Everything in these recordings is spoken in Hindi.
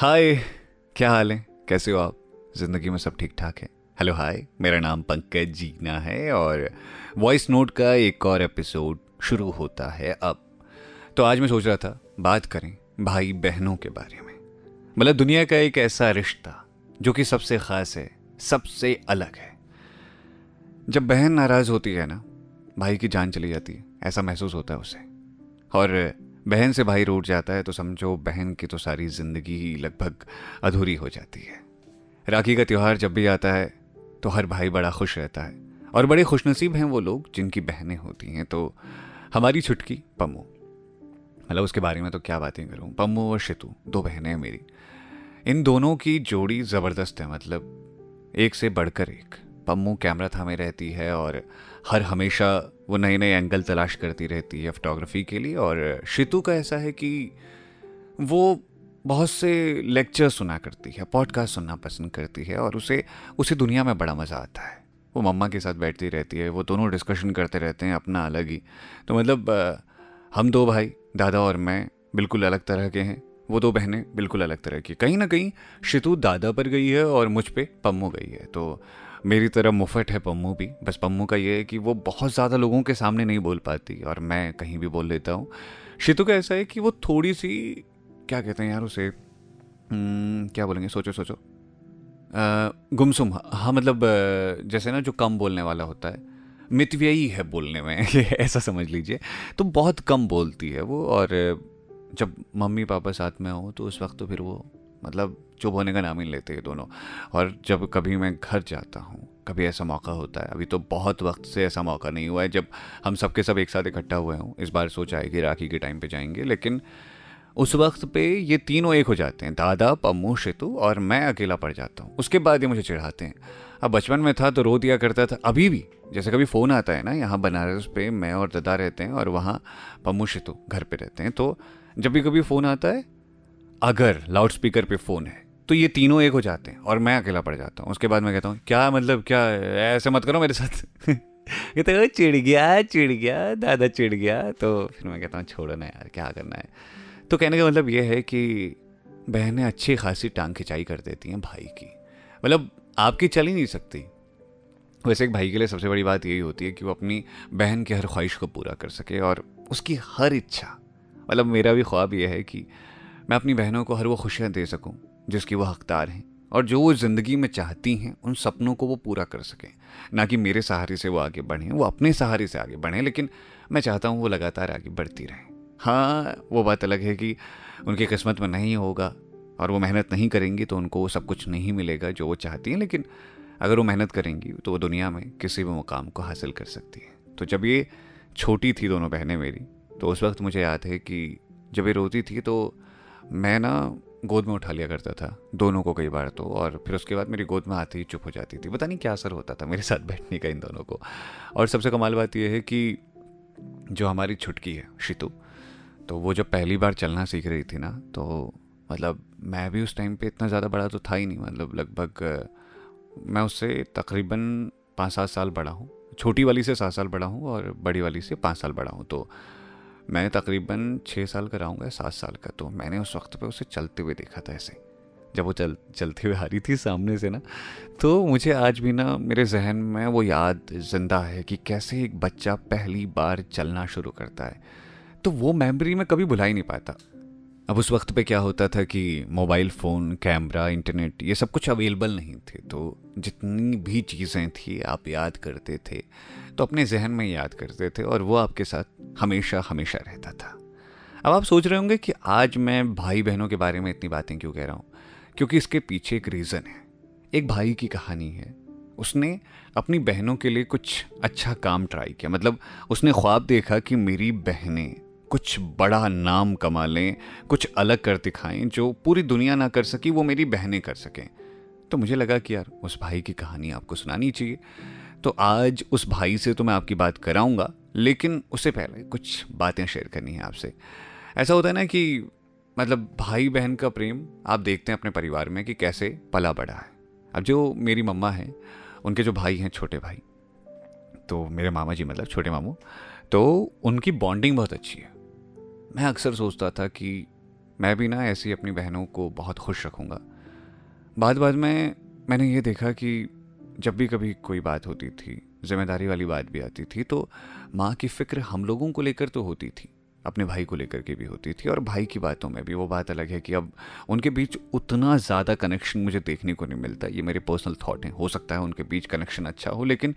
हाय क्या हाल है? कैसे हो आप? ज़िंदगी में सब ठीक ठाक है। हेलो हाय मेरा नाम पंकज जीना है और वॉइस नोट का एक और एपिसोड शुरू होता है अब। तो आज मैं सोच रहा था, बात करें भाई बहनों के बारे में। मतलब दुनिया का एक ऐसा रिश्ता, जो कि सबसे ख़ास है, सबसे अलग है। जब बहन नाराज़ होती है ना, भाई की जान चली जाती है, ऐसा महसूस होता है उसे। और बहन से भाई रूठ जाता है तो समझो बहन की तो सारी ज़िंदगी ही लगभग अधूरी हो जाती है। राखी का त्यौहार जब भी आता है तो हर भाई बड़ा खुश रहता है। और बड़े खुशनसीब हैं वो लोग जिनकी बहनें होती हैं तो हमारी छुटकी, पम्मू। मतलब उसके बारे में तो क्या बातें करूँ? पम्मू और शितु, दो बहनें हैं मेरी। इन दोनों की जोड़ी ज़बरदस्त है मतलब एक से बढ़कर एक। पम्मू कैमरा थामे रहती है और हर हमेशा वो नए नए एंगल तलाश करती रहती है फोटोग्राफी के लिए और शितु का ऐसा है कि वो बहुत से लेक्चर सुना करती है पॉडकास्ट सुनना पसंद करती है और उसे उसे दुनिया में बड़ा मज़ा आता है। वो मम्मा के साथ बैठती रहती है, वो दोनों डिस्कशन करते रहते हैं अपना अलग ही। तो मतलब हम दो भाई, दादा और मैं, बिल्कुल अलग तरह के हैं। वो दो बहनें बिल्कुल अलग तरह की कहीं ना कहीं शितु दादा पर गई है और मुझ पे पम्मू गई है। तो मेरी तरह मुफट है पम्मू भी। बस पम्मू का ये है कि वो बहुत ज़्यादा लोगों के सामने नहीं बोल पाती और मैं कहीं भी बोल लेता हूँ। शितु का ऐसा है कि वो थोड़ी सी क्या कहते हैं यार उसे? हम्म, क्या बोलेंगे? सोचो सोचो। गुमसुम हाँ मतलब जैसे ना जो कम बोलने वाला होता है। मितव्ययी है बोलने में ऐसा समझ लीजिए। तो बहुत कम बोलती है वो और जब मम्मी पापा साथ में हो तो उस वक्त तो फिर वो मतलब चुप होने का नाम ही लेते हैं दोनों। और जब कभी मैं घर जाता हूँ, कभी ऐसा मौका होता है, अभी तो बहुत वक्त से ऐसा मौका नहीं हुआ है, जब हम सब के सब एक साथ इकट्ठा हुए हों, इस बार सोचा कि राखी के टाइम पे जाएँगे, लेकिन उस वक्त पे ये तीनों एक हो जाते हैं, दादा, पम्मू, शेतु और मैं अकेला पड़ जाता हूँ। उसके बाद ये मुझे चिढ़ाते हैं। अब बचपन में था तो रो दिया करता था, अभी भी, जैसे कभी फ़ोन आता है ना, यहाँ बनारस पे मैं और दादा रहते हैं और वहाँ पम्मू, शेतु घर पे रहते हैं तो जब भी कभी फ़ोन आता है, अगर लाउड स्पीकर पे फ़ोन है तो ये तीनों एक हो जाते हैं और मैं अकेला पड़ जाता हूँ। उसके बाद मैं कहता हूँ, क्या मतलब क्या ऐसे मत करो मेरे साथ? ये तो चिड़ गया चिड़ गया, दादा चिड़ गया। तो फिर मैं कहता हूँ, छोड़ो ना यार, क्या करना है? तो कहने का मतलब ये है कि बहनें अच्छी खासी टांग खिंचाई कर देती हैं भाई की। मतलब आपकी चल ही नहीं सकती। वैसे एक भाई के लिए सबसे बड़ी बात यही होती है कि वो अपनी बहन की हर ख्वाहिश को पूरा कर सके और उसकी हर इच्छा मतलब मेरा भी ख्वाब यह है कि मैं अपनी बहनों को हर वो खुशियाँ दे सकूँ। जिसकी वो हकदार हैं और जो वो ज़िंदगी में चाहती हैं, उन सपनों को वो पूरा कर सकें। ना कि मेरे सहारे से वो आगे बढ़ें, वो अपने सहारे से आगे बढ़ें, लेकिन मैं चाहता हूँ वो लगातार आगे बढ़ती रहें। हाँ वो बात अलग है कि उनकी किस्मत में नहीं होगा और वो मेहनत नहीं करेंगी तो उनको सब कुछ नहीं मिलेगा जो वो चाहती हैं, लेकिन अगर वो मेहनत करेंगी तो वो दुनिया में किसी भी मुकाम को हासिल कर सकती है। तो जब ये छोटी थी दोनों बहनें मेरी तो उस वक्त मुझे याद है कि जब ये रोती थी तो मैं ना गोद में उठा लिया करता था, दोनों को कई बार तो और फिर उसके बाद मेरी गोद में आते ही चुप हो जाती थी। पता नहीं क्या असर होता था मेरे साथ बैठने का इन दोनों को। और सबसे कमाल बात यह है कि जो हमारी छुटकी है, शितु तो वो जब पहली बार चलना सीख रही थी ना तो मतलब मैं भी उस टाइम पे इतना ज़्यादा बड़ा तो था ही नहीं मतलब लगभग, मैं उससे तकरीबन पाँच सात साल बड़ा हूँ। छोटी वाली से सात साल बड़ा हूँ और बड़ी वाली से पाँच साल बड़ा हूँ तो मैंने तकरीबन छः साल का रहूँगा सात साल का तो मैंने उस वक्त पे उसे चलते हुए देखा था ऐसे। जब वो चल, चलते हुए आ रही थी सामने से ना तो मुझे आज भी ना मेरे जहन में वो याद ज़िंदा है कि कैसे एक बच्चा पहली बार चलना शुरू करता है। तो वो मेमोरी में कभी भुला ही नहीं पाता। अब उस वक्त पे क्या होता था कि मोबाइल फ़ोन, कैमरा, इंटरनेट, ये सब कुछ अवेलेबल नहीं थे। तो जितनी भी चीज़ें थी, आप याद करते थे तो अपने जहन में याद करते थे और वो आपके साथ हमेशा हमेशा रहता था। अब आप सोच रहे होंगे कि आज मैं भाई बहनों के बारे में इतनी बातें क्यों कह रहा हूँ? क्योंकि इसके पीछे एक रीज़न है। एक भाई की कहानी है। उसने अपनी बहनों के लिए कुछ अच्छा काम ट्राई किया। मतलब उसने ख्वाब देखा कि मेरी बहनें कुछ बड़ा नाम कमा लें, कुछ अलग कर दिखाएँ, जो पूरी दुनिया ना कर सकी, वो मेरी बहनें कर सकें। तो मुझे लगा कि यार, उस भाई की कहानी आपको सुनानी चाहिए। तो आज उस भाई से तो मैं आपकी बात कराऊँगा, लेकिन उससे पहले कुछ बातें शेयर करनी है आपसे। ऐसा होता है ना कि मतलब भाई बहन का प्रेम, आप देखते हैं अपने परिवार में कि कैसे पला बड़ा है। अब जो मेरी मम्मा हैं, उनके जो भाई हैं, छोटे भाई तो मेरे मामा जी मतलब छोटे मामू तो उनकी बॉन्डिंग बहुत अच्छी है। मैं अक्सर सोचता था कि मैं भी ना ऐसी अपनी बहनों को बहुत खुश रखूँगा। बाद बाद में मैंने ये देखा कि जब भी कभी कोई बात होती थी, ज़िम्मेदारी वाली बात भी आती थी तो माँ की फ़िक्र हम लोगों को लेकर तो होती थी, अपने भाई को लेकर के भी होती थी, और भाई की बातों में भी वो बात अलग है कि अब उनके बीच उतना ज़्यादा कनेक्शन मुझे देखने को नहीं मिलता। ये मेरे पर्सनल थाट हैं, हो सकता है उनके बीच कनेक्शन अच्छा हो, लेकिन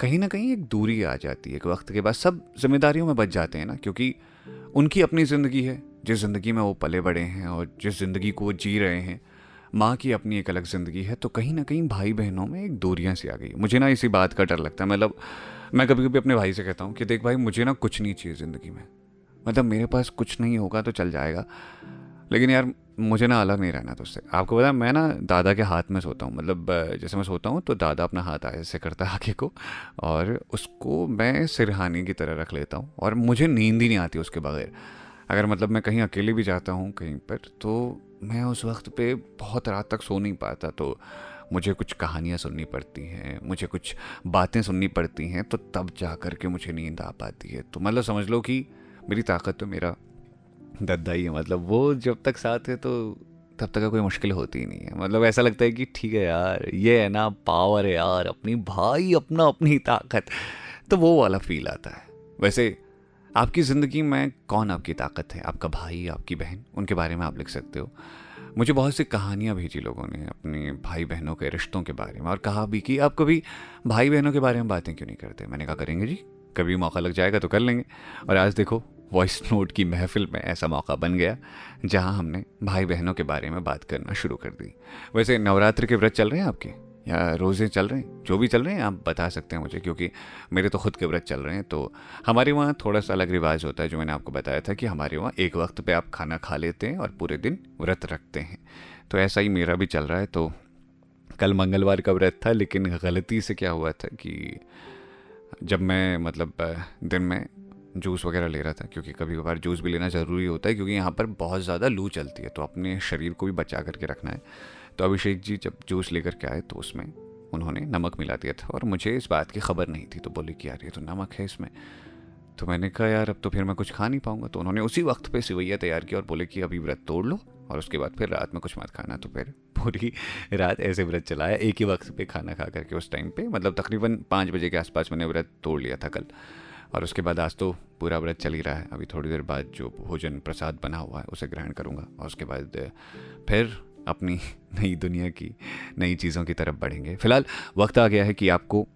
कहीं ना कहीं एक दूरी आ जाती है, एक वक्त के बाद। सब जिम्मेदारियों में बच जाते हैं ना, क्योंकि उनकी अपनी ज़िंदगी है। जिस ज़िंदगी में वो पले बड़े हैं और जिस ज़िंदगी को वो जी रहे हैं, माँ की अपनी एक अलग ज़िंदगी है तो कहीं ना कहीं भाई बहनों में एक दूरियाँ सी आ गई। मुझे ना इसी बात का डर लगता है। मतलब मैं कभी कभी अपने भाई से कहता हूँ कि, देख भाई, मुझे ना कुछ नहीं चाहिए ज़िंदगी में। मतलब मेरे पास कुछ नहीं होगा तो चल जाएगा। लेकिन यार मुझे ना अलग नहीं रहना तो उससे आपको पता मैं ना दादा के हाथ में सोता हूँ। मतलब जैसे मैं सोता हूँ तो दादा अपना हाथ ऐसे करता है आगे को और उसको मैं सिरहानी की तरह रख लेता हूँ और मुझे नींद ही नहीं आती उसके बगैर। अगर मतलब मैं कहीं अकेले भी जाता हूँ कहीं पर तो मैं उस वक्त पे बहुत रात तक सो नहीं पाता। तो मुझे कुछ कहानियाँ सुननी पड़ती हैं, मुझे कुछ बातें सुननी पड़ती हैं तो तब जा कर के मुझे नींद आ पाती है। तो मतलब समझ लो कि मेरी ताकत तो मेरा दद्दा ही है। मतलब वो जब तक साथ है तो तब तक कोई मुश्किल होती ही नहीं है। मतलब ऐसा लगता है कि ठीक है यार, ये है ना पावर है यार, अपनी भाई, अपना, अपनी ताकत। तो वो वाला फील आता है। वैसे, आपकी ज़िंदगी में कौन आपकी ताकत है? आपका भाई, आपकी बहन? उनके बारे में आप लिख सकते हो। मुझे बहुत सी कहानियाँ भेजी लोगों ने अपने भाई बहनों के रिश्तों के बारे में और कहा भी कि आप कभी भाई बहनों के बारे में बातें क्यों नहीं करते? मैंने कहा, करेंगे जी, कभी मौका लग जाएगा तो कर लेंगे। और आज देखो वॉइस नोट की महफिल में ऐसा मौका बन गया, जहाँ हमने भाई बहनों के बारे में बात करना शुरू कर दी। वैसे नवरात्र के व्रत चल रहे हैं आपके? या रोज़े चल रहे हैं? जो भी चल रहे हैं, आप बता सकते हैं मुझे, क्योंकि मेरे तो खुद के व्रत चल रहे हैं तो हमारे वहाँ थोड़ा सा अलग रिवाज होता है, जो मैंने आपको बताया था कि हमारे वहाँ एक वक्त पे आप खाना खा लेते हैं और पूरे दिन व्रत रखते हैं। तो ऐसा ही मेरा भी चल रहा है तो कल मंगलवार का व्रत था, लेकिन गलती से क्या हुआ था कि जब मैं मतलब दिन में जूस वगैरह ले रहा था, क्योंकि कभी कभार जूस भी लेना ज़रूरी होता है, क्योंकि यहाँ पर बहुत ज़्यादा लू चलती है तो अपने शरीर को भी बचा करके रखना है। तो अभिषेक जी जब जूस लेकर के आए तो उसमें उन्होंने नमक मिला दिया था, और मुझे इस बात की खबर नहीं थी तो बोले कि यार ये तो नमक है इसमें। तो मैंने कहा, यार, अब तो फिर मैं कुछ खा नहीं पाऊँगा। तो उन्होंने उसी वक्त पे सिवैया तैयार किया और बोले कि, अभी व्रत तोड़ लो, और उसके बाद फिर रात में कुछ मत खाना। तो फिर पूरी रात ऐसे व्रत चलाया, एक ही वक्त पे खाना खा करके उस टाइम पे मतलब तकरीबन पाँच बजे के आसपास मैंने व्रत तोड़ लिया था कल। और उसके बाद आज तो पूरा व्रत चल ही रहा है। अभी थोड़ी देर बाद जो भोजन प्रसाद बना हुआ है, उसे ग्रहण करूँगा और उसके बाद फिर अपनी नई दुनिया की, नई चीज़ों की तरफ़ बढ़ेंगे। फ़िलहाल वक्त आ गया है कि आपको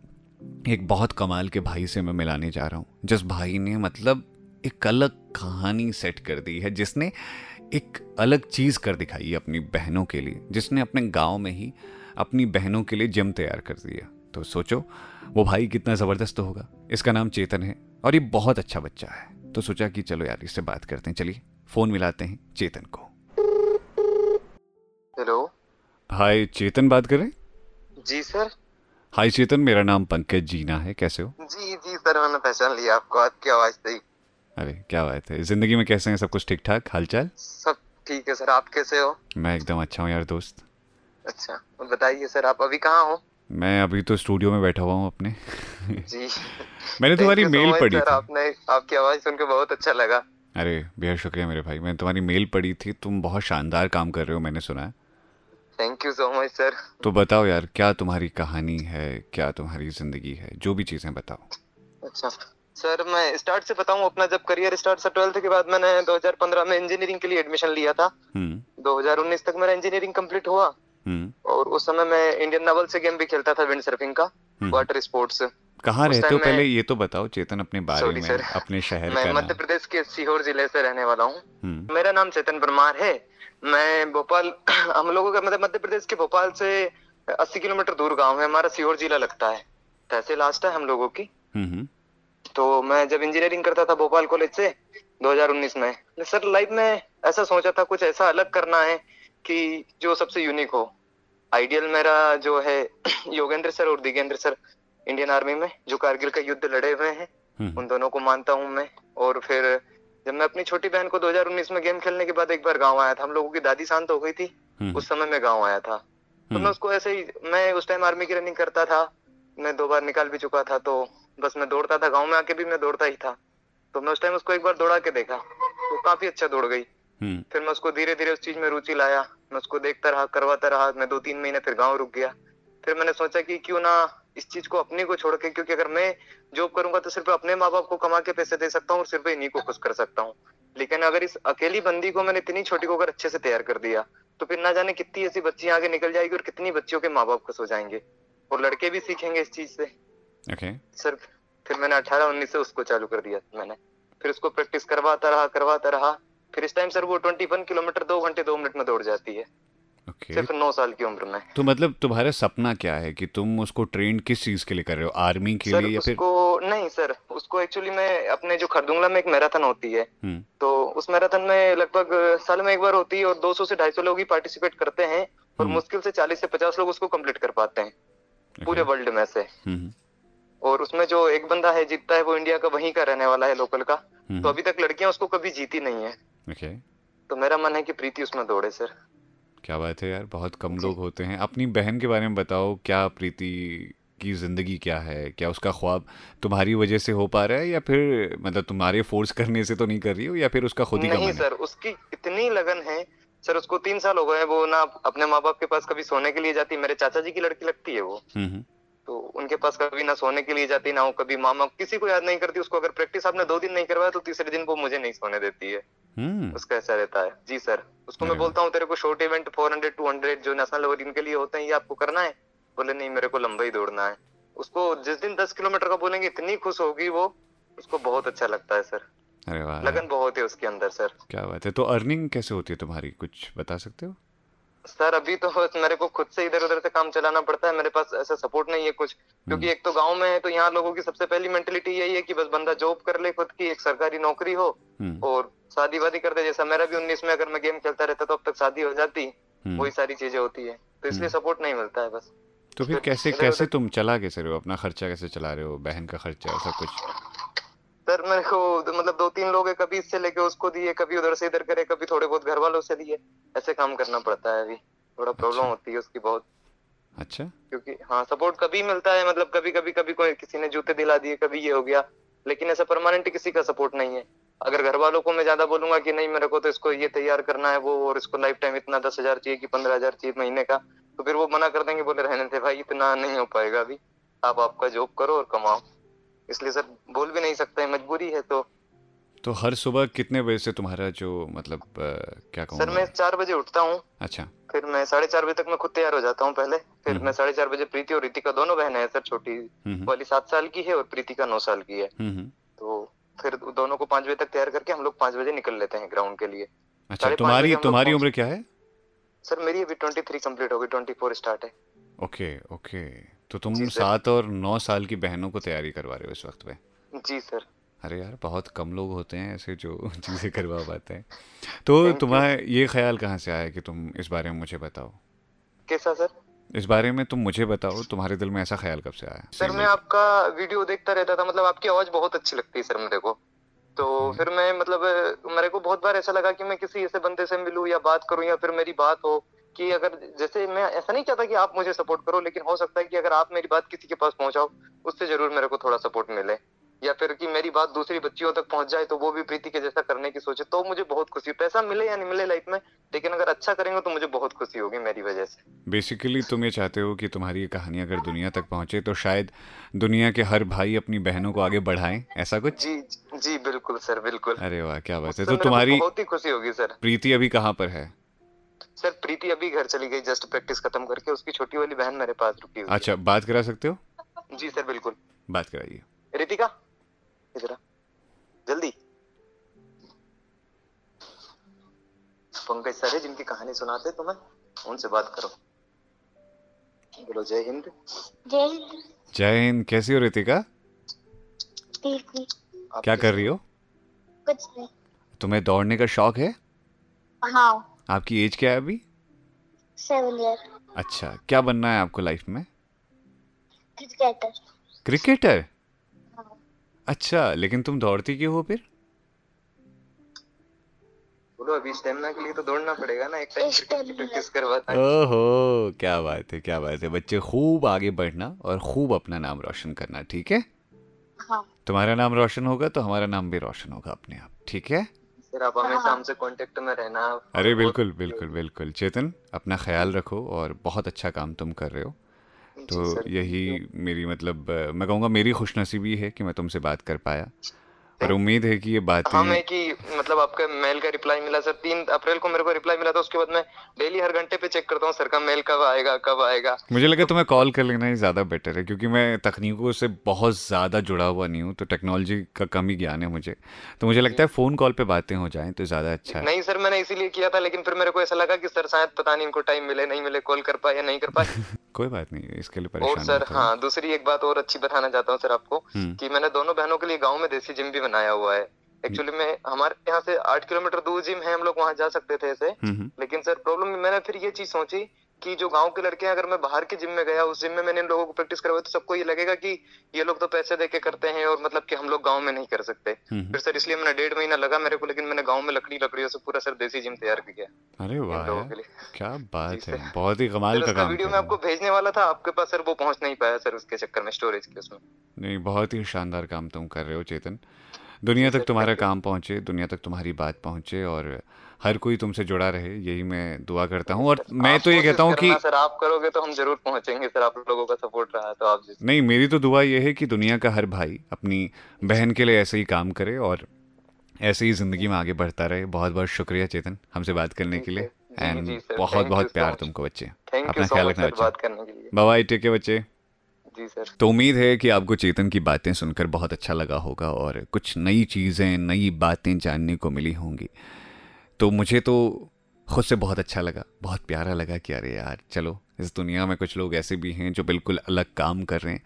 एक बहुत कमाल के भाई से मैं मिलाने जा रहा हूँ, जिस भाई ने मतलब एक अलग कहानी सेट कर दी है, जिसने एक अलग चीज़ कर दिखाई है अपनी बहनों के लिए, जिसने अपने गाँव में ही अपनी बहनों के लिए जिम तैयार कर दिया तो सोचो, वो भाई कितना ज़बरदस्त होगा। इसका नाम चेतन है। और ये बहुत अच्छा बच्चा है। तो सोचा कि चलो यार इससे बात करते हैं। चलिए फ़ोन मिलाते हैं चेतन को। हेलो। हाय चेतन बात कर रहे हैं? जी सर। हाय चेतन मेरा नाम पंकज जीना है। कैसे हो? जी जी सर मैंने पहचान लिया आपको। आपकी आवाज़ से अरे क्या बात है। ज़िंदगी में कैसे हैं? सब कुछ ठीक ठाक? हालचाल? सब ठीक है सर। आप कैसे हो? मैं एकदम अच्छा हूँ यार दोस्त। अच्छा बताइए सर आप अभी कहाँ हो? मैं अभी तो स्टूडियो में बैठा हुआ हूँ अपने। जी। मैंने तुम्हारी मेल पढ़ी सर आपने आपकी आवाज़ सुनकर बहुत अच्छा लगा। अरे बेहद शुक्रिया मेरे भाई। मैंने तुम्हारी मेल पढ़ी थी तुम बहुत शानदार काम कर रहे हो मैंने सुना है। Thank you so much sir तो बताओ यार क्या तुम्हारी कहानी है क्या तुम्हारी ज़िंदगी है? जो भी चीज़ें बताओ। अच्छा। सर मैं स्टार्ट से बताऊँ अपना जब करियर स्टार्ट से ट्वेल्थ के बाद मैंने 2015 में इंजीनियरिंग के लिए एडमिशन लिया था। 2019 हम्म। तक मेरा इंजीनियरिंग कंप्लीट हुआ। और उस समय मैं इंडियन नवल से गेम भी खेलता था विंड सर्फिंग का वाटर हम्म। स्पोर्ट्स कहाँ रहते हो पहले ये तो बताओ चेतन अपने बारे में सर, अपने शहर मैं मध्य प्रदेश के सीहोर ज़िले से रहने वाला हूँ। मेरा नाम चेतन परमार है। मैं भोपाल हम लोगों का मतलब मध्य प्रदेश के भोपाल से अस्सी किलोमीटर दूर गाँव है हमारा सीहोर जिला लगता है। तहसील लास्ट है हम लोगों की। हम्म, हम्म। तो मैं जब इंजीनियरिंग करता था भोपाल कॉलेज से 2019 में सर लाइफ में ऐसा सोचा था कुछ ऐसा अलग करना है कि जो सबसे यूनिक हो आइडियल मेरा जो है योगेंद्र सर और दिगेंद्र सर इंडियन आर्मी में जो कारगिल का युद्ध लड़े हुए हैं हम्म। उन दोनों को मानता हूँ मैं और फिर जब मैं अपनी छोटी बहन को 2019 में गेम खेलने के बाद एक बार गाँव आया था हम लोगों की दादी शांत हो गई थी हम्म। उस समय मैं गाँव आया था तो मैं हम्म। उसको ऐसे ही मैं उस टाइम आर्मी की रनिंग करता था मैं दो बार निकाल भी चुका था तो बस मैं दौड़ता था गाँव में आके भी मैं दौड़ता ही था तो मैं उस टाइम उसको एक बार दौड़ा के देखा तो काफ़ी अच्छा दौड़ गई। फिर मैं उसको धीरे धीरे उस चीज़ में रुचि लाया। मैं उसको देखता रहा करवाता रहा मैं दो तीन महीने फिर गाँव रुक गया। फिर मैंने सोचा कि क्यों ना इस चीज़ को अपने को छोड़ के क्योंकि अगर मैं जॉब करूँगा तो सिर्फ़ अपने माँ बाप को कमा के पैसे दे सकता हूँ और सिर्फ़ इन्हीं को खुश कर सकता हूँ। लेकिन अगर इस अकेली बंदी को मैंने इतनी छोटी को अगर अच्छे से तैयार कर दिया तो फिर ना जाने कितनी ऐसी बच्ची आगे निकल जाएगी और कितनी बच्चियों के माँ बाप खुश हो जाएँगे। और लड़के भी सीखेंगे इस चीज़ से। Okay. सर फिर मैंने अठारह उन्नीस से उसको चालू कर दिया मैंने। फिर उसको प्रैक्टिस करवाता रहा करवाता रहा। फिर इस टाइम सर वो ट्वेंटी वन किलोमीटर दो घंटे दो मिनट में दौड़ जाती है okay. सिर्फ़ नौ साल की उम्र में तो मतलब तुम्हारा सपना क्या है कि तुम उसको ट्रेन किस चीज़ के लिए कर रहे हो आर्मी के सर, लिए या उसको फिर नहीं सर उसको एक्चुअली मैं अपने जो खरदुंगला में एक मैराथन होती है हम्म। तो उस मैराथन में लगभग साल में एक बार होती है और 200 से 250 लोग ही पार्टिसिपेट करते हैं और हम्म। मुश्किल से 40 से 50 लोग उसको कंप्लीट कर पाते हैं पूरे वर्ल्ड में से हम्म, और उसमें जो एक बंदा है जीतता है वो इंडिया का वहीं का रहने वाला है लोकल का। तो अभी तक लड़कियाँ उसको कभी जीती नहीं है ओके तो मेरा मन है कि प्रीति उसमें दौड़े सर। क्या बात है यार बहुत कम लोग होते हैं। अपनी बहन के बारे में बताओ क्या प्रीति की ज़िंदगी क्या है? क्या उसका ख्वाब तुम्हारी वजह से हो पा रहा है या फिर मतलब तुम्हारे फोर्स करने से तो नहीं कर रही हो या फिर उसका खुद ही नहीं सर उसकी इतनी लगन है सर उसको तीन साल हो गए वो ना अपने माँ बाप के पास कभी सोने के लिए जाती मेरे चाचा जी की लड़की लगती है वो। हम्म, हम्म, तो उनके पास कभी ना सोने के लिए जाती ना वो कभी मामा किसी को याद नहीं करती उसको अगर प्रैक्टिस आपने दो दिन नहीं करवाया तो तीसरे दिन वो मुझे नहीं सोने देती है। हम्म। उसका ऐसा रहता है। जी सर उसको मैं बोलता हूँ तेरे को short event four hundred two hundred जो नेशनल लेवल इनके लिए होते हैं ये आपको करना है? बोले नहीं मेरे को लंबा ही दौड़ना है। उसको जिस दिन दस किलोमीटर का बोलेंगे इतनी खुश होगी वो उसको बहुत अच्छा लगता है सर। अरे वाह। लगन बहुत है उसके अंदर सर। क्या बात है। तो अर्निंग कैसे होती है तुम्हारी? कुछ बता सकते हो? सर अभी तो मेरे को खुद से इधर उधर से काम चलाना पड़ता है मेरे पास ऐसा सपोर्ट नहीं है कुछ। क्योंकि एक तो गाँव में है तो यहाँ लोगों की सबसे पहली मेंटेलिटी यही है कि बस बंदा जॉब कर ले खुद की एक सरकारी नौकरी हो हम्म, और शादी वादी कर दे जैसा मेरा भी उन्नीस में अगर मैं गेम खेलता रहता तो अब तक शादी हो जाती हम्म। वही सारी चीज़ें होती है। तो इसलिए सपोर्ट नहीं मिलता है बस। तो फिर फिर कैसे कैसे तुम चला कैसे रहे हो? अपना खर्चा कैसे चला रहे हो? बहन का खर्चा सब कुछ? सर मेरे को मतलब दो तीन लोग है कभी इससे लेके उसको दिए कभी उधर से इधर करे कभी थोड़े बहुत घर वालों से दिए। ऐसे काम करना पड़ता है अभी। थोड़ा प्रॉब्लम अच्छा। होती है उसकी बहुत। अच्छा। क्योंकि हाँ सपोर्ट कभी मिलता है मतलब कभी कभी कभी कोई किसी ने जूते दिला दिए कभी ये हो गया। लेकिन ऐसा परमानेंट किसी का सपोर्ट नहीं है। अगर घर वालों को मैं ज़्यादा बोलूँगा कि नहीं मेरे को तो इसको ये तैयार करना है वो और इसको लाइफ टाइम इतना दस हज़ार चाहिए कि पंद्रह हज़ार चाहिए महीने का तो फिर वो मना कर देंगे बोले रहने थे भाई इतना नहीं हो पाएगा अभी। आप आपका जॉब करो और कमाओ। इसलिए सर बोल भी नहीं सकते मजबूरी है तो। तो हर सुबह कितने बजे से तुम्हारा जो मतलब अ, क्या कहूँ सर मैं? चार बजे उठता हूँ। अच्छा। फिर मैं साढ़े चार बजे तक मैं खुद तैयार हो जाता हूँ पहले। फिर हम्म। मैं साढ़े चार बजे प्रीति और रितिका दोनों बहनें हैं सर छोटी हम्म वाली सात साल की है और प्रीति का नौ साल की है। हम्म हम्म। तो फिर दोनों को पाँच बजे तक तैयार करके हम लोग पाँच बजे निकल लेते हैं ग्राउंड के लिए। अच्छा तुम्हारी तुम्हारी उम्र क्या है? सर मेरी अभी ट्वेंटी थ्री कंप्लीट होगी ट्वेंटी फोर स्टार्ट है। Okay okay. तो तुम सात और नौ साल की बहनों को तैयारी करवा रहे हो इस वक्त पे? जी सर। अरे यार बहुत कम लोग होते हैं ऐसे जो चीज़ें करवा पाते हैं। तो तुम्हारा ये ख्याल कहाँ से आया कि तुम इस बारे में मुझे बताओ? कैसा सर? इस बारे में तुम मुझे बताओ तुम्हारे दिल में ऐसा ख्याल कब से आया? सर मैं आपका वीडियो देखता रहता था मतलब आपकी आवाज़ बहुत अच्छी लगती है सर मेरे को। तो हम्म। फिर मैं मतलब मेरे को बहुत बार ऐसा लगा कि मैं किसी ऐसे बंदे से मिलूं या बात करूँ या फिर मेरी बात हो। कि अगर जैसे मैं ऐसा नहीं चाहता कि आप मुझे सपोर्ट करो लेकिन हो सकता है कि अगर आप मेरी बात किसी के पास पहुंचाओ उससे ज़रूर मेरे को थोड़ा सपोर्ट मिले। या फिर कि मेरी बात दूसरी बच्चियों तक पहुँच जाए तो वो भी प्रीति के जैसा करने की सोचे तो मुझे बहुत खुशी। पैसा मिले या नहीं मिले लाइफ में लेकिन अगर अच्छा करेंगे तो मुझे बहुत खुशी होगी मेरी वजह से। बेसिकली तुम ये चाहते हो कि तुम्हारी ये कहानी अगर दुनिया तक पहुँचे तो शायद दुनिया के हर भाई अपनी बहनों को आगे बढ़ाएँ ऐसा कुछ? जी जी बिल्कुल सर बिल्कुल। अरे वाह क्या बात है। तो तुम्हारी बहुत ही खुशी होगी सर प्रीति अभी कहाँ पर है? सर प्रीति अभी घर चली गई जस्ट प्रैक्टिस खत्म करके उसकी छोटी वाली बहन मेरे पास रुकी हुई अच्छा बात करा सकते हो? जी सर बिल्कुल। बात कराइए। रितिका इधर जल्दी। पंकज सर है जिनकी कहानी सुनाते तुम्हें उनसे बात करो। बोलो जय हिंद। जय हिंद। जय हिंद। कैसी हो रितिका? ठीक क्या कर रही हो? कुछ नहीं। तुम्हें दौड़ने का शौक है? हाँ। आपकी एज क्या है अभी? सेवन ईयर अच्छा क्या बनना है आपको लाइफ में? क्रिकेटर क्रिकेटर हाँ। अच्छा लेकिन तुम दौड़ती क्यों हो फिर? बोलो अभी स्टेमिना के लिए तो दौड़ना पड़ेगा ना एक प्रैक्टिस करवाता है। ओहो क्या बात है क्या बात है। बच्चे खूब आगे बढ़ना और खूब अपना नाम रोशन करना ठीक है? हाँ। तुम्हारा नाम रोशन होगा तो हमारा नाम भी रोशन होगा अपने आप ठीक है? सर आप हमेशा हमसे कांटेक्ट में रहना। अरे बिल्कुल बिल्कुल बिल्कुल। चेतन अपना ख्याल रखो और बहुत अच्छा काम तुम कर रहे हो। तो यही मेरी मतलब मैं कहूँगा मेरी खुशनसीबी है कि मैं तुमसे बात कर पाया। और उम्मीद है कि ये बात हाँ मैं कि मतलब आपका मेल का रिप्लाई मिला सर तीन अप्रैल को मेरे को रिप्लाई मिला था उसके बाद मैं डेली हर घंटे पे चेक करता हूँ सर का मेल कब आएगा कब आएगा। मुझे लगा तुम्हें कॉल कर लेना ही ज़्यादा बेटर है क्योंकि मैं तकनीकों से बहुत ज़्यादा जुड़ा हुआ नहीं हूँ तो टेक्नोलॉजी का कम ही ज्ञान है मुझे। तो मुझे लगता है फ़ोन कॉल पे बातें हो जाएँ तो ज़्यादा अच्छा है। नहीं सर मैंने इसीलिए किया था लेकिन फिर मेरे को ऐसा लगा कि सर शायद पता नहीं इनको टाइम मिले नहीं मिले कॉल कर पाए या नहीं कर पाए। कोई बात नहीं इसके लिए परेशान और सर हाँ दूसरी एक बात और अच्छी बताना चाहता हूँ सर आपको हम्म। कि मैंने दोनों बहनों के लिए गाँव में देसी जिम भी बनाया हुआ है। एक्चुअली में हमारे यहाँ से आठ किलोमीटर दूर जिम है हम लोग वहाँ जा सकते थे ऐसे। हम्म, हम्म। लेकिन सर प्रॉब्लम मैंने फिर ये चीज़ सोची कि जो गाँव के लड़के हैं अगर मैं बाहर के जिम में गया उस जिम में मैंने इन लोगों को प्रैक्टिस करवाई तो सबको ये लगेगा कि ये लोग तो पैसे दे के करते हैं और मतलब कि हम लोग गाँव में नहीं कर सकते। हम्म, फिर सर इसलिए मैंने डेढ़ महीना लगा मेरे को लेकिन मैंने गाँव में लकड़ी लकड़ियों से पूरा सर देसी जिम तैयार किया अरे वाह क्या बात है बहुत ही कमाल का काम वीडियो में आपको भेजने वाला था आपके पास सर वो पहुँच नहीं पाया सर उसके चक्कर में स्टोरेज के उसमें। नहीं बहुत ही शानदार काम तुम कर रहे हो चेतन। दुनिया तक तुम्हारा काम पहुँचे दुनिया तक तुम्हारी बात पहुँचे और हर कोई तुमसे जुड़ा रहे यही मैं दुआ करता हूँ। और मैं तो ये कहता हूँ कि सर आप करोगे तो हम ज़रूर पहुँचेंगे सर आप लोगों का सपोर्ट रहा तो आप नहीं मेरी तो दुआ ये है कि दुनिया का हर भाई अपनी बहन के लिए ऐसे ही काम करे और ऐसे ही ज़िंदगी में आगे बढ़ता रहे। बहुत बहुत शुक्रिया चेतन हमसे बात करने के लिए। एंड बहुत बहुत प्यार तुमको बच्चे। अपना ख्याल रखना बच्चे। बाय टेक के बच्चे। जी सर। तो उम्मीद है कि आपको चेतन की बातें सुनकर बहुत अच्छा लगा होगा और कुछ नई चीज़ें, नई बातें जानने को मिली होंगी। तो मुझे तो खुद से बहुत अच्छा लगा, बहुत प्यारा लगा कि अरे यार, चलो, इस दुनिया में कुछ लोग ऐसे भी हैं जो बिल्कुल अलग काम कर रहे हैं।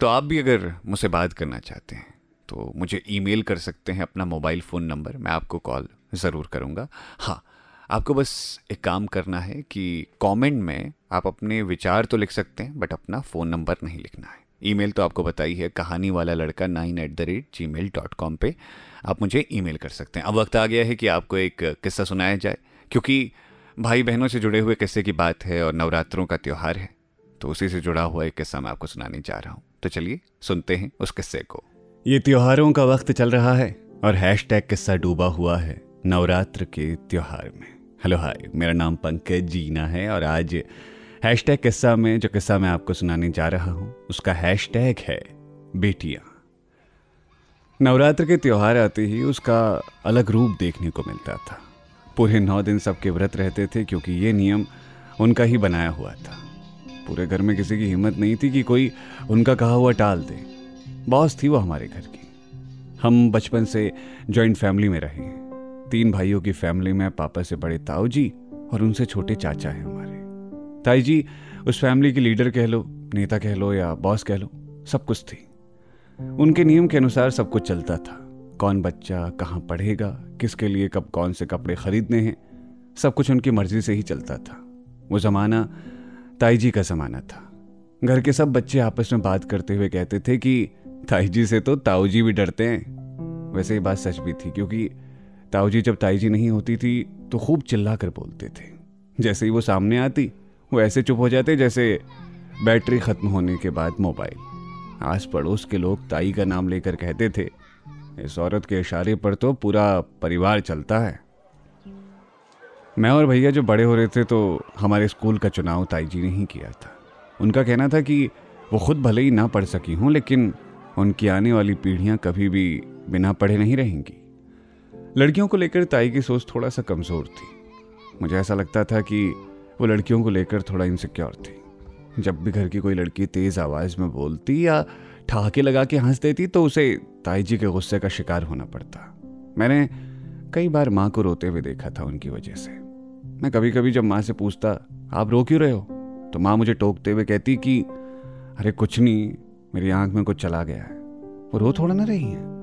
तो आप भी अगर मुझसे बात करना चाहते हैं तो मुझे ईमेल कर सकते हैं अपना मोबाइल फ़ोन नंबर, मैं आपको कॉल ज़रूर करूँगा। हाँ आपको बस एक काम करना है कि कमेंट में आप अपने विचार तो लिख सकते हैं बट अपना फ़ोन नंबर नहीं लिखना है। ईमेल तो आपको बताई है, कहानी वाला लड़का nine eight the rate Gmail dot com पर आप मुझे ईमेल कर सकते हैं। अब वक्त आ गया है कि आपको एक किस्सा सुनाया जाए, क्योंकि भाई बहनों से जुड़े हुए किस्से की बात है और नवरात्रों का त्यौहार है तो उसी से जुड़ा हुआ एक किस्सा मैं आपको सुनाने जा रहा हूँ। तो चलिए सुनते हैं उस किस्से को। ये त्योहारों का वक्त चल रहा है और हैश टैग किस्सा डूबा हुआ है नवरात्र के त्योहार में। हेलो, हाय, मेरा नाम पंकज जीना है और आज हैश टैग किस्सा में, जो किस्सा मैं आपको सुनाने जा रहा हूँ, उसका हैश टैग है बेटियाँ। नवरात्र के त्यौहार आते ही उसका अलग रूप देखने को मिलता था। पूरे नौ दिन सबके व्रत रहते थे, क्योंकि ये नियम उनका ही बनाया हुआ था। पूरे घर में किसी की हिम्मत नहीं थी कि कोई उनका कहा हुआ टाल दे। बॉस थी वो हमारे घर की। हम बचपन से जॉइंट फैमिली में रहे हैं। तीन भाइयों की फैमिली में पापा से बड़े ताऊ जी और उनसे छोटे चाचा हैं हमारे। ताई जी उस फैमिली की लीडर कह लो, नेता कह लो या बॉस कह लो, सब कुछ थी। उनके नियम के अनुसार सब कुछ चलता था। कौन बच्चा कहाँ पढ़ेगा, किसके लिए कब कौन से कपड़े खरीदने हैं, सब कुछ उनकी मर्ज़ी से ही चलता था। वो ज़माना ताई जी का ज़माना था। घर के सब बच्चे आपस में बात करते हुए कहते थे कि ताई जी से तो ताऊ जी भी डरते हैं। वैसे ये बात सच भी थी, क्योंकि ताऊ जी जब ताई जी नहीं होती थी तो खूब चिल्ला कर बोलते थे। जैसे ही वो सामने आती, वो ऐसे चुप हो जाते जैसे बैटरी ख़त्म होने के बाद मोबाइल। आस पड़ोस के लोग ताई का नाम लेकर कहते थे, इस औरत के इशारे पर तो पूरा परिवार चलता है। मैं और भैया जो बड़े हो रहे थे तो हमारे स्कूल का चुनाव ताई जी ने ही किया था। उनका कहना था कि वो खुद भले ही ना पढ़ सकी हूँ, लेकिन उनकी आने वाली पीढ़ियाँ कभी भी बिना पढ़े नहीं रहेंगी। लड़कियों को लेकर ताई की सोच थोड़ा सा कमज़ोर थी। मुझे ऐसा लगता था कि वो लड़कियों को लेकर थोड़ा इनसिक्योर थी। जब भी घर की कोई लड़की तेज़ आवाज़ में बोलती या ठहाके लगा के हंस देती तो उसे ताई जी के गुस्से का शिकार होना पड़ता। मैंने कई बार माँ को रोते हुए देखा था उनकी वजह से। मैं कभी कभी जब माँ से पूछता, आप रो क्यों रहे हो? तो माँ मुझे टोकते हुए कहती कि, अरे कुछ नहीं, मेरी आँख में कुछ चला गया है। वो रो थोड़ा ना रही है?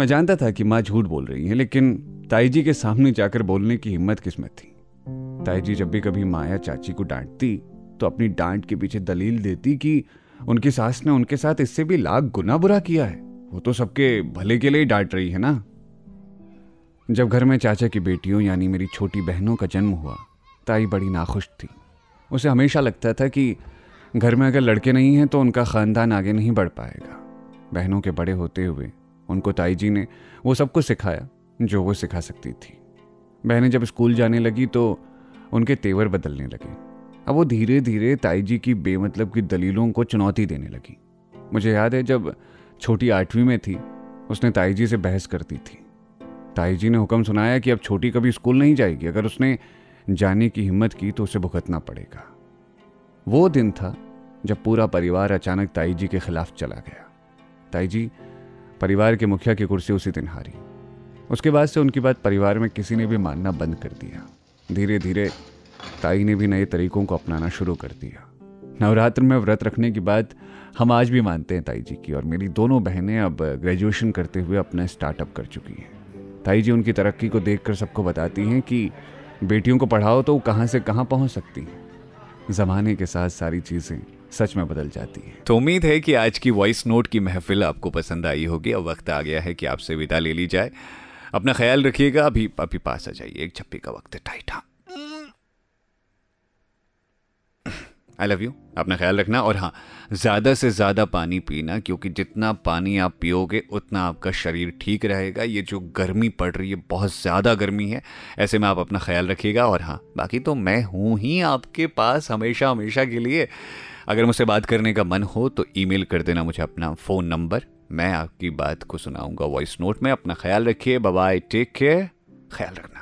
मैं जानता था कि माँ झूठ बोल रही है, लेकिन ताई जी के सामने जाकर बोलने की हिम्मत किस्मत थी। ताई जी जब भी कभी माँ या चाची को डांटती तो अपनी डांट के पीछे दलील देती कि उनकी सास ने उनके साथ इससे भी लाख गुना बुरा किया है। वो तो सबके भले के लिए डांट रही है ना? जब घर में चाचा की बेटियों यानी मेरी छोटी बहनों का जन्म हुआ, ताई बड़ी नाखुश थी। उसे हमेशा लगता था कि घर में अगर लड़के नहीं हैं तो उनका ख़ानदान आगे नहीं बढ़ पाएगा। बहनों के बड़े होते हुए उनको ताई जी ने वो सब कुछ सिखाया, जो वो सिखा सकती थी। बहनें जब स्कूल जाने लगी तो उनके तेवर बदलने लगे। अब वो धीरे धीरे ताई जी की बेमतलब की दलीलों को चुनौती देने लगी। मुझे याद है जब छोटी आठवीं में थी, उसने ताई जी से बहस करती थी। ताई जी ने हुक्म सुनाया कि अब छोटी कभी स्कूल नहीं जाएगी, अगर उसने जाने की हिम्मत की तो उसे भुगतना पड़ेगा। वो दिन था जब पूरा परिवार अचानक ताई जी के खिलाफ चला गया। ताई जी परिवार के मुखिया की कुर्सी उसी दिन हारी। उसके बाद से उनकी बात परिवार में किसी ने भी मानना बंद कर दिया। धीरे धीरे ताई ने भी नए तरीकों को अपनाना शुरू कर दिया। नवरात्र में व्रत रखने की बात हम आज भी मानते हैं ताई जी की और मेरी दोनों बहनें अब ग्रेजुएशन करते हुए अपना स्टार्टअप कर चुकी हैं। ताई जी उनकी तरक्की को देखकर सबको बताती हैं कि बेटियों को पढ़ाओ तो वो कहाँ से कहाँ पहुँच सकती हैं। ज़माने के साथ सारी चीज़ें सच में बदल जाती है। तो उम्मीद है कि आज की वॉइस नोट की महफिल आपको पसंद आई होगी। अब वक्त आ गया है कि आपसे विदा ले ली जाए। अपना ख्याल रखिएगा, अभी अभी पास आ जाइए। एक छप्पी का वक्त है टाइट हाँ। आई लव यू अपना ख्याल रखना और हाँ ज़्यादा से ज़्यादा पानी पीना, क्योंकि जितना पानी आप पियोगे, उतना आपका शरीर ठीक रहेगा। ये जो गर्मी पड़ रही है, बहुत ज़्यादा गर्मी है, ऐसे में आप अपना ख्याल रखिएगा और हाँ बाकी तो मैं हूँ ही आपके पास हमेशा हमेशा के लिए। अगर मुझसे बात करने का मन हो तो ईमेल कर देना मुझे अपना फ़ोन नंबर। मैं आपकी बात को सुनाऊँगा वॉइस नोट में। अपना ख्याल रखिए। बाय टेक केयर ख्याल रखना।